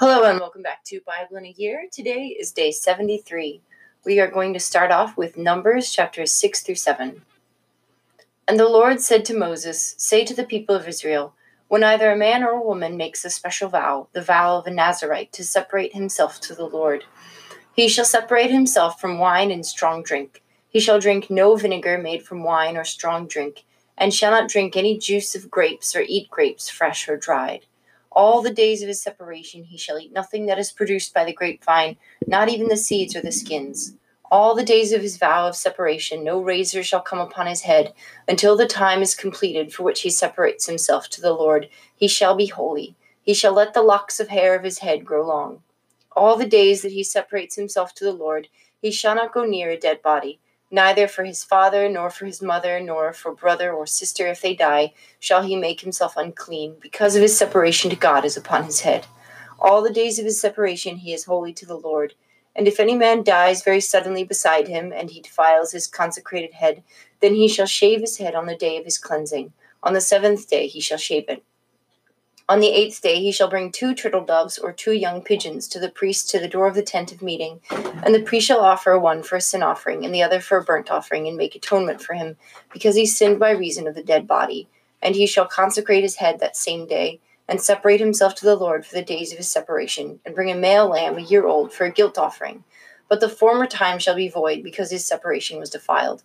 Hello and welcome back to Bible in a Year. Today is day 73. We are going to start off with Numbers chapters 6 through 7. And the Lord said to Moses, Say to the people of Israel, when either a man or a woman makes a special vow, the vow of a Nazarite, to separate himself to the Lord, he shall separate himself from wine and strong drink. He shall drink no vinegar made from wine or strong drink, and shall not drink any juice of grapes or eat grapes fresh or dried. All the days of his separation he shall eat nothing that is produced by the grapevine, not even the seeds or the skins. All the days of his vow of separation no razor shall come upon his head, until the time is completed for which he separates himself to the Lord. He shall be holy. He shall let the locks of hair of his head grow long. All the days that he separates himself to the Lord, he shall not go near a dead body Neither for his father, nor for his mother, nor for brother or sister if they die, shall he make himself unclean, because of his separation to God is upon his head. All the days of his separation he is holy to the Lord. And if any man dies very suddenly beside him, and he defiles his consecrated head, then he shall shave his head on the day of his cleansing. On the seventh day he shall shave it. On the eighth day he shall bring two turtle doves or two young pigeons to the priest to the door of the tent of meeting, and the priest shall offer one for a sin offering and the other for a burnt offering, and make atonement for him, because he sinned by reason of the dead body. And he shall consecrate his head that same day, and separate himself to the Lord for the days of his separation, and bring a male lamb a year old for a guilt offering. But the former time shall be void, because his separation was defiled.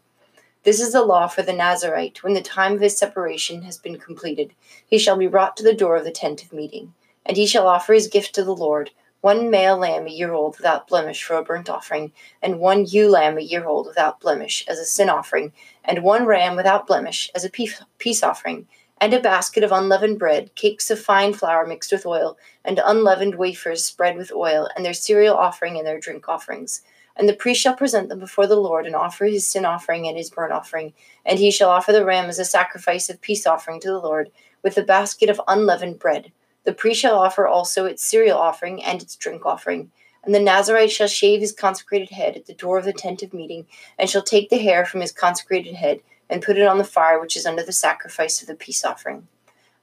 This is the law for the Nazarite. When the time of his separation has been completed, he shall be brought to the door of the tent of meeting, and he shall offer his gift to the Lord one male lamb a year old without blemish for a burnt offering, and one ewe lamb a year old without blemish as a sin offering, and one ram without blemish as a peace offering, and a basket of unleavened bread, cakes of fine flour mixed with oil, and unleavened wafers spread with oil, and their cereal offering and their drink offerings. And the priest shall present them before the Lord, and offer his sin offering and his burnt offering. And he shall offer the ram as a sacrifice of peace offering to the Lord, with a basket of unleavened bread. The priest shall offer also its cereal offering and its drink offering. And the Nazarite shall shave his consecrated head at the door of the tent of meeting, and shall take the hair from his consecrated head, and put it on the fire which is under the sacrifice of the peace offering.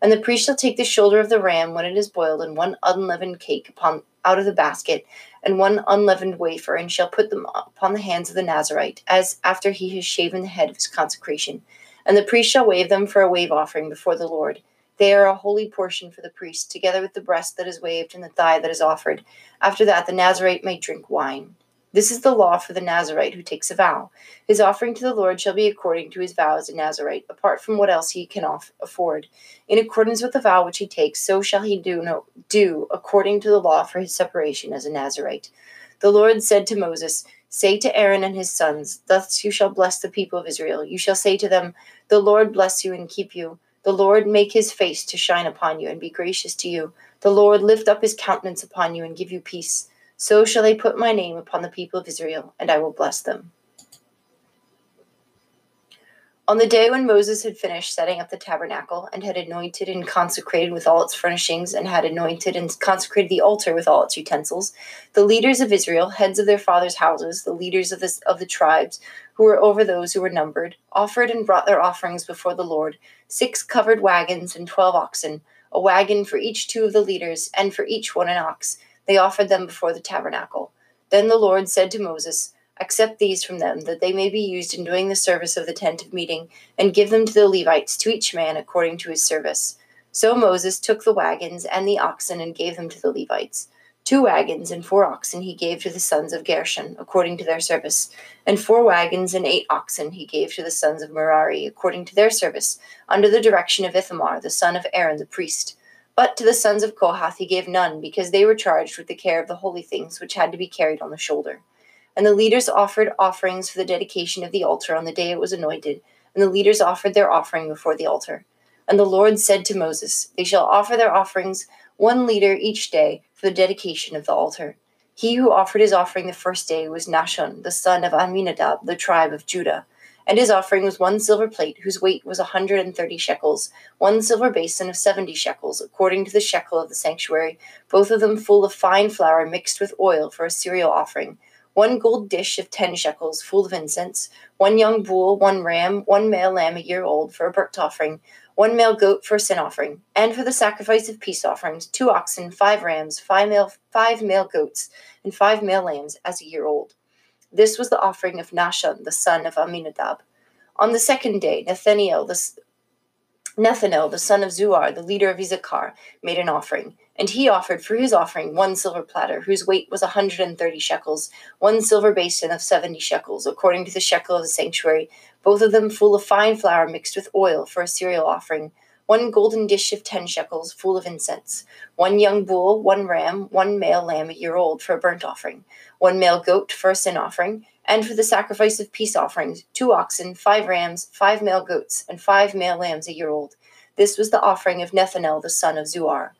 And the priest shall take the shoulder of the ram when it is boiled, and one unleavened cake upon out of the basket, and one unleavened wafer, and shall put them upon the hands of the Nazarite, as after he has shaven the head of his consecration. And the priest shall wave them for a wave offering before the Lord. They are a holy portion for the priest, together with the breast that is waved and the thigh that is offered. After that, the Nazarite may drink wine. This is the law for the Nazarite who takes a vow. His offering to the Lord shall be according to his vow as a Nazarite, apart from what else he can off- afford. In accordance with the vow which he takes, so shall he do, no, do according to the law for his separation as a Nazarite. The Lord said to Moses, Say to Aaron and his sons, Thus you shall bless the people of Israel. You shall say to them, The Lord bless you and keep you. The Lord make his face to shine upon you and be gracious to you. The Lord lift up his countenance upon you and give you peace. So shall they put my name upon the people of Israel, and I will bless them. On the day when Moses had finished setting up the tabernacle, and had anointed and consecrated with all its furnishings, and had anointed and consecrated the altar with all its utensils, the leaders of Israel, heads of their fathers' houses, the leaders of of the tribes, who were over those who were numbered, offered and brought their offerings before the Lord six covered wagons and twelve oxen, a wagon for each two of the leaders, and for each one an ox they offered them before the tabernacle. Then the Lord said to Moses, Accept these from them, that they may be used in doing the service of the tent of meeting, and give them to the Levites, to each man according to his service. So Moses took the wagons and the oxen and gave them to the Levites. Two wagons and four oxen he gave to the sons of Gershon, according to their service, and four wagons and eight oxen he gave to the sons of Merari, according to their service, under the direction of Ithamar, the son of Aaron the priest. But to the sons of Kohath he gave none, because they were charged with the care of the holy things which had to be carried on the shoulder. And the leaders offered offerings for the dedication of the altar on the day it was anointed, and the leaders offered their offering before the altar. And the Lord said to Moses, They shall offer their offerings, one leader each day, for the dedication of the altar. He who offered his offering the first day was Nahshon, the son of Amminadab, the tribe of Judah and his offering was one silver plate whose weight was a hundred and thirty shekels, one silver basin of seventy shekels, according to the shekel of the sanctuary, both of them full of fine flour mixed with oil for a cereal offering, one gold dish of ten shekels full of incense, one young bull, one ram, one male lamb a year old for a burnt offering, one male goat for a sin offering, and for the sacrifice of peace offerings, two oxen, five rams, five male, five male goats, and five male lambs as a year old. This was the offering of Nahshon, the son of Amminadab. On the second day, Nathaniel, the, Nethanel, the son of Zuar, the leader of Issachar, made an offering. And he offered for his offering one silver platter, whose weight was a 130 shekels, one silver basin of 70 shekels, according to the shekel of the sanctuary, both of them full of fine flour mixed with oil for a cereal offering, one golden dish of 10 shekels, full of incense, one young bull, one ram, one male lamb a year old for a burnt offering, one male goat for a sin offering, and for the sacrifice of peace offerings, two oxen, five rams, five male goats, and five male lambs a year old. This was the offering of Nethanel the son of Zuar.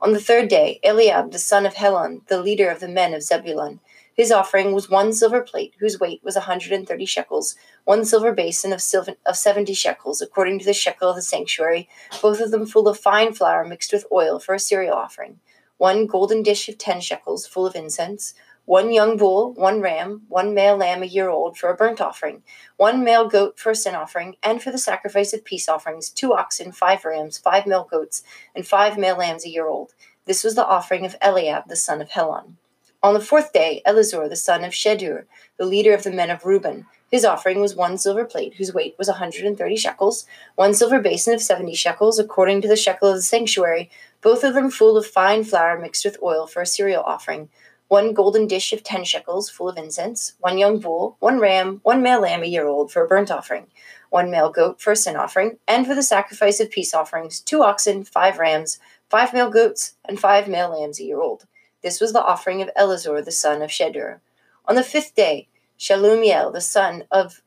On the third day, Eliab the son of Helon, the leader of the men of Zebulun, his offering was one silver plate, whose weight was a 130 shekels, one silver basin of, of 70 shekels, according to the shekel of the sanctuary, both of them full of fine flour mixed with oil for a cereal offering, one golden dish of 10 shekels, full of incense, one young bull, one ram, one male lamb a year old for a burnt offering, one male goat for a sin offering, and for the sacrifice of peace offerings, two oxen, five rams, five male goats, and five male lambs a year old. This was the offering of Eliab the son of Helon. On the fourth day, Elizur the son of Shedur, the leader of the men of Reuben, his offering was one silver plate, whose weight was a 130 shekels, one silver basin of 70 shekels, according to the shekel of the sanctuary, both of them full of fine flour mixed with oil for a cereal offering, one golden dish of ten shekels full of incense, one young bull, one ram, one male lamb a year old for a burnt offering, one male goat for a sin offering, and for the sacrifice of peace offerings, two oxen, five rams, five male goats, and five male lambs a year old. This was the offering of Elizur the son of Shedur. On the fifth day, Shelumiel the son of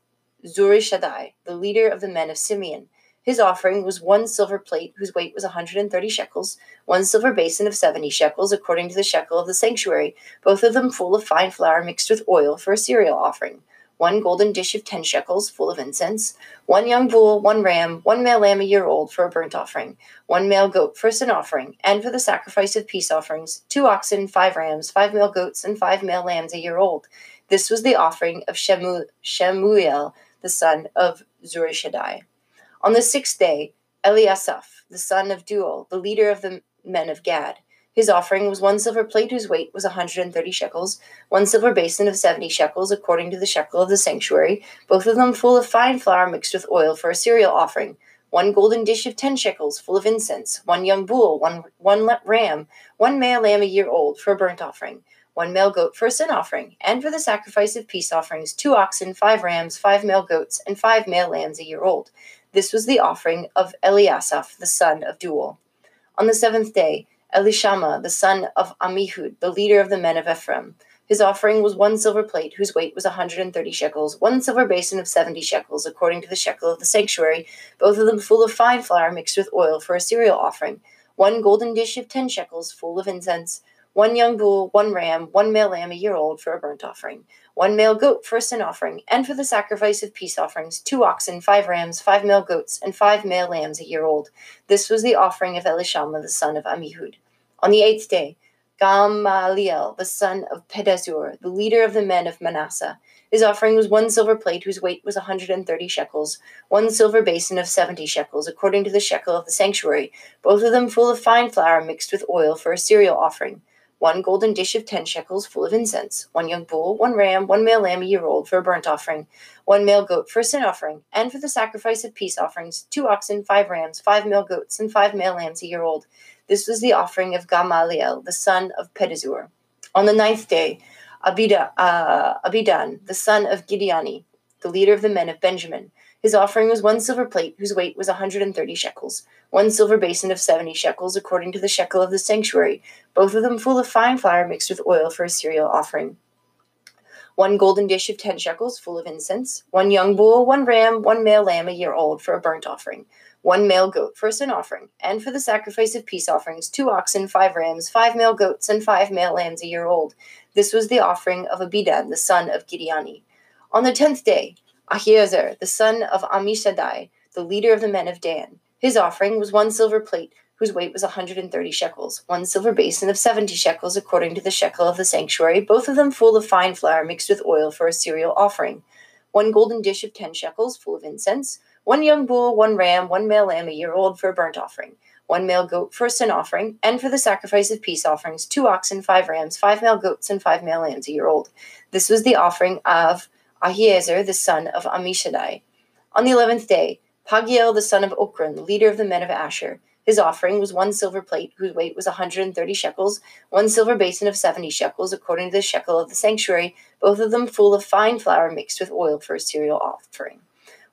Zurishaddai, the leader of the men of Simeon, his offering was one silver plate whose weight was a 130 shekels, one silver basin of 70 shekels, according to the shekel of the sanctuary, both of them full of fine flour mixed with oil for a cereal offering, one golden dish of 10 shekels full of incense, one young bull, one ram, one male lamb a year old for a burnt offering, one male goat for a sin offering, and for the sacrifice of peace offerings, two oxen, five rams, five male goats, and five male lambs a year old. This was the offering of Shemu- Shemuel, the son of Zurishaddai. On the sixth day, Eliasaph, the son of Deuel, the leader of the men of Gad, his offering was one silver plate whose weight was a 130 shekels, one silver basin of 70 shekels, according to the shekel of the sanctuary, both of them full of fine flour mixed with oil for a cereal offering, one golden dish of 10 shekels full of incense, one young bull, one, one ram, one male lamb a year old for a burnt offering, one male goat for a sin offering, and for the sacrifice of peace offerings, two oxen, five rams, five male goats, and five male lambs a year old. This was the offering of Eliasaph, the son of Deuel. On the seventh day, Elishama, the son of Ammihud, the leader of the men of Ephraim, his offering was one silver plate, whose weight was a 130 shekels, one silver basin of 70 shekels, according to the shekel of the sanctuary, both of them full of fine flour mixed with oil for a cereal offering, one golden dish of 10 shekels, full of incense, one young bull, one ram, one male lamb a year old for a burnt offering, one male goat for a sin offering, and for the sacrifice of peace offerings, two oxen, five rams, five male goats, and five male lambs a year old. This was the offering of Elishama the son of Ammihud. On the eighth day, Gamaliel, the son of Pedahzur, the leader of the men of Manasseh. His offering was one silver plate whose weight was a 130 shekels, one silver basin of 70 shekels, according to the shekel of the sanctuary, both of them full of fine flour mixed with oil for a cereal offering one golden dish of ten shekels full of incense, one young bull, one ram, one male lamb a year old for a burnt offering, one male goat for a sin offering, and for the sacrifice of peace offerings, two oxen, five rams, five male goats, and five male lambs a year old. This was the offering of Gamaliel, the son of Pedahzur. On the ninth day, Abida, uh, Abidan, the son of Gideoni, the leader of the men of Benjamin, his offering was one silver plate, whose weight was a 130 shekels, one silver basin of 70 shekels, according to the shekel of the sanctuary, both of them full of fine flour mixed with oil for a cereal offering. One golden dish of 10 shekels, full of incense, one young bull, one ram, one male lamb a year old for a burnt offering, one male goat for a sin offering, and for the sacrifice of peace offerings, two oxen, five rams, five male goats, and five male lambs a year old. This was the offering of Abidan, the son of Gideoni. On the tenth day, Ahiezer, the son of Ammishaddai, the leader of the men of Dan. His offering was one silver plate, whose weight was a 130 shekels, one silver basin of 70 shekels according to the shekel of the sanctuary, both of them full of fine flour mixed with oil for a cereal offering, one golden dish of 10 shekels full of incense, one young bull, one ram, one male lamb a year old for a burnt offering, one male goat for a sin offering, and for the sacrifice of peace offerings, two oxen, five rams, five male goats, and five male lambs a year old. This was the offering of Ahiezer, the son of Ammishaddai. On the eleventh day, Pagiel, the son of the leader of the men of Asher, his offering was one silver plate, whose weight was a 130 shekels, one silver basin of 70 shekels, according to the shekel of the sanctuary, both of them full of fine flour mixed with oil for a cereal offering,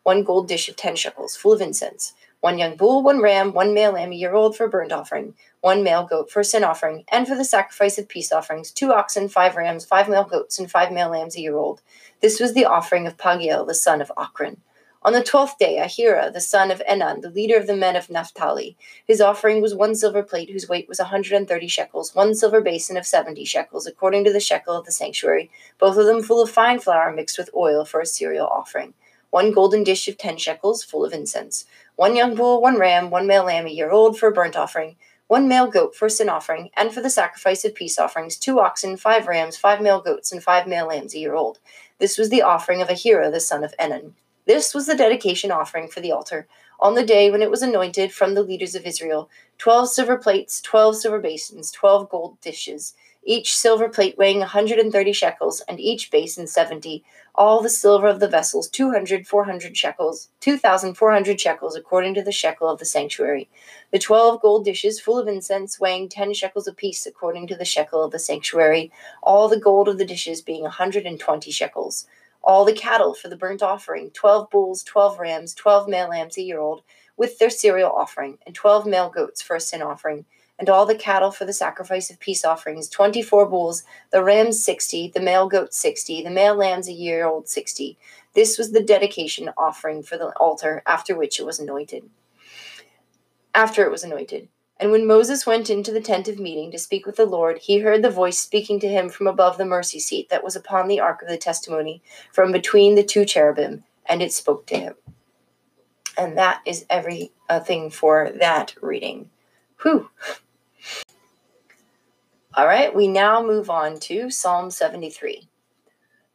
one gold dish of 10 shekels, full of incense, one young bull, one ram, one male lamb a year old for a burnt offering, one male goat for a sin offering, and for the sacrifice of peace offerings, two oxen, five rams, five male goats, and five male lambs a year old. This was the offering of Pagiel, the son of Ochran. On the twelfth day, Ahira, the son of Enan, the leader of the men of Naphtali, his offering was one silver plate whose weight was a 130 shekels, one silver basin of 70 shekels, according to the shekel of the sanctuary, both of them full of fine flour mixed with oil for a cereal offering, one golden dish of 10 shekels full of incense, one young bull, one ram, one male lamb a year old for a burnt offering, one male goat for a sin offering, and for the sacrifice of peace offerings, two oxen, five rams, five male goats, and five male lambs a year old. This was the offering of Ahira, the son of Enan. This was the dedication offering for the altar on the day when it was anointed from the leaders of Israel twelve silver plates, twelve silver basins, twelve gold dishes, each silver plate weighing 130 shekels, and each basin 70. All the silver of the vessels 200, 400 shekels, 2,400 shekels, according to the shekel of the sanctuary. The twelve gold dishes full of incense weighing 10 shekels apiece, according to the shekel of the sanctuary. All the gold of the dishes being a 120 shekels all the cattle for the burnt offering, twelve bulls, twelve rams, twelve male lambs a year old, with their cereal offering, and twelve male goats for a sin offering, and all the cattle for the sacrifice of peace offerings, twenty four bulls, the rams sixty, the male goats sixty, the male lambs a year old sixty. This was the dedication offering for the altar, after which it was anointed. After it was anointed. And when Moses went into the tent of meeting to speak with the Lord, he heard the voice speaking to him from above the mercy seat that was upon the ark of the testimony, from between the two cherubim, and it spoke to him. And that is everything for that reading. Whew. All right, we now move on to Psalm 73.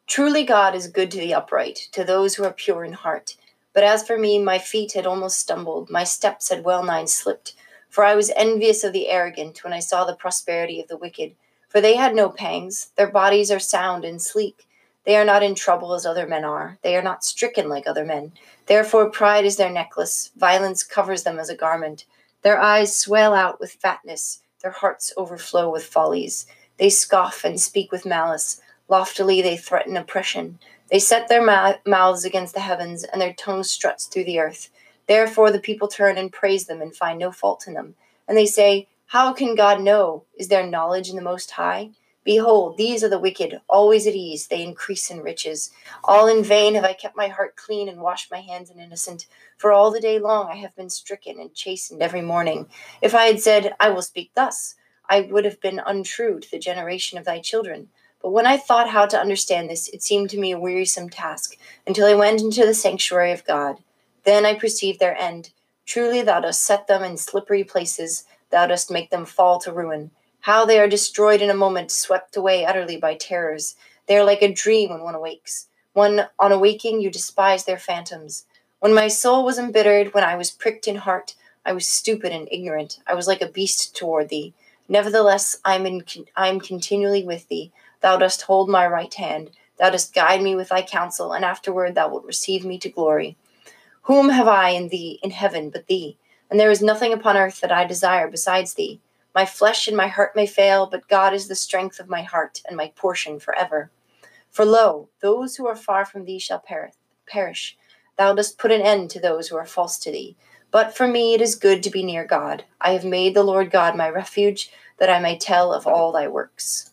Truly, God is good to the upright, to those who are pure in heart. But as for me, my feet had almost stumbled, my steps had well nigh slipped. For I was envious of the arrogant when I saw the prosperity of the wicked. For they had no pangs, their bodies are sound and sleek. They are not in trouble as other men are, they are not stricken like other men. Therefore, pride is their necklace, violence covers them as a garment. Their eyes swell out with fatness, their hearts overflow with follies. They scoff and speak with malice. Loftily they threaten oppression. They set their mouths against the heavens, and their tongue struts through the earth. Therefore the people turn and praise them and find no fault in them. And they say, How can God know? Is there knowledge in the Most High? Behold, these are the wicked, always at ease, they increase in riches. All in vain have I kept my heart clean and washed my hands in innocent, for all the day long I have been stricken and chastened every morning. If I had said, I will speak thus, I would have been untrue to the generation of thy children. But when I thought how to understand this, it seemed to me a wearisome task, until I went into the sanctuary of God. Then I perceived their end. Truly, thou dost set them in slippery places, thou dost make them fall to ruin. How they are destroyed in a moment, swept away utterly by terrors. They are like a dream when one awakes. When, on awaking, you despise their phantoms. When my soul was embittered, when I was pricked in heart, I was stupid and ignorant. I was like a beast toward thee. Nevertheless, I am, in, I am continually with thee. Thou dost hold my right hand. Thou dost guide me with thy counsel, and afterward thou wilt receive me to glory. Whom have I in thee in heaven but thee? And there is nothing upon earth that I desire besides thee. My flesh and my heart may fail, but God is the strength of my heart and my portion forever. For lo, those who are far from thee shall perish. Thou dost put an end to those who are false to thee. But for me it is good to be near God. I have made the Lord God my refuge, that I may tell of all thy works.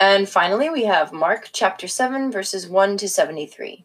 And finally, we have Mark chapter 7, verses 1 to 73.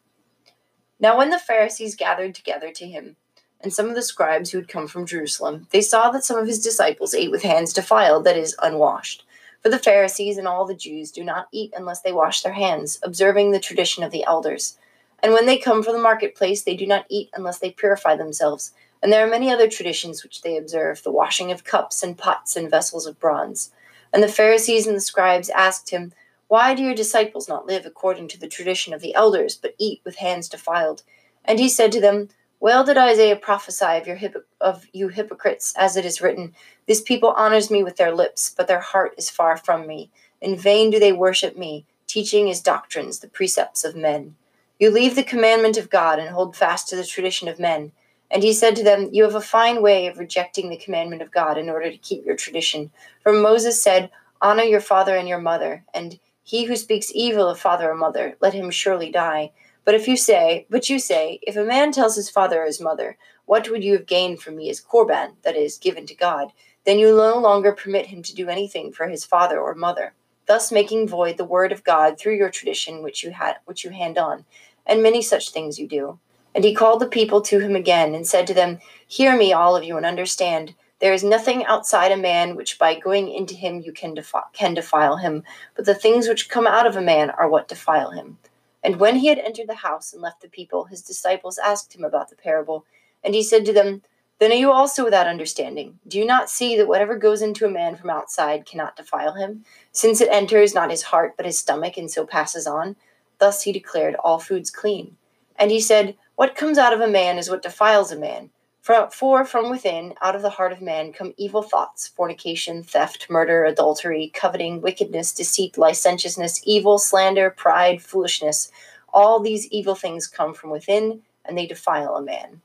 Now, when the Pharisees gathered together to him, and some of the scribes who had come from Jerusalem, they saw that some of his disciples ate with hands defiled, that is, unwashed. For the Pharisees and all the Jews do not eat unless they wash their hands, observing the tradition of the elders. And when they come from the marketplace, they do not eat unless they purify themselves, And there are many other traditions which they observe the washing of cups and pots and vessels of bronze. And the Pharisees and the scribes asked him, Why do your disciples not live according to the tradition of the elders, but eat with hands defiled? And he said to them, Well did Isaiah prophesy of, your hypo- of you hypocrites, as it is written, This people honors me with their lips, but their heart is far from me. In vain do they worship me, teaching as doctrines the precepts of men. You leave the commandment of God and hold fast to the tradition of men. And he said to them, You have a fine way of rejecting the commandment of God in order to keep your tradition. For Moses said, Honor your father and your mother, and he who speaks evil of father or mother, let him surely die. But if you say, but you say, if a man tells his father or his mother, What would you have gained from me as korban, that is, given to God? Then you no longer permit him to do anything for his father or mother, thus making void the word of God through your tradition which you had which you hand on, and many such things you do. And he called the people to him again, and said to them, Hear me, all of you, and understand. There is nothing outside a man which by going into him you can, defi- can defile him, but the things which come out of a man are what defile him. And when he had entered the house and left the people, his disciples asked him about the parable. And he said to them, Then are you also without understanding? Do you not see that whatever goes into a man from outside cannot defile him, since it enters not his heart but his stomach, and so passes on? Thus he declared all foods clean. And he said, what comes out of a man is what defiles a man. For from within, out of the heart of man, come evil thoughts, fornication, theft, murder, adultery, coveting, wickedness, deceit, licentiousness, evil, slander, pride, foolishness. All these evil things come from within, and they defile a man.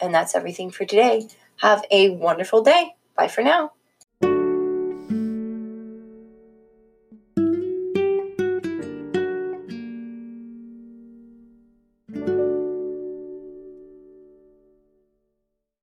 And that's everything for today. Have a wonderful day. Bye for now.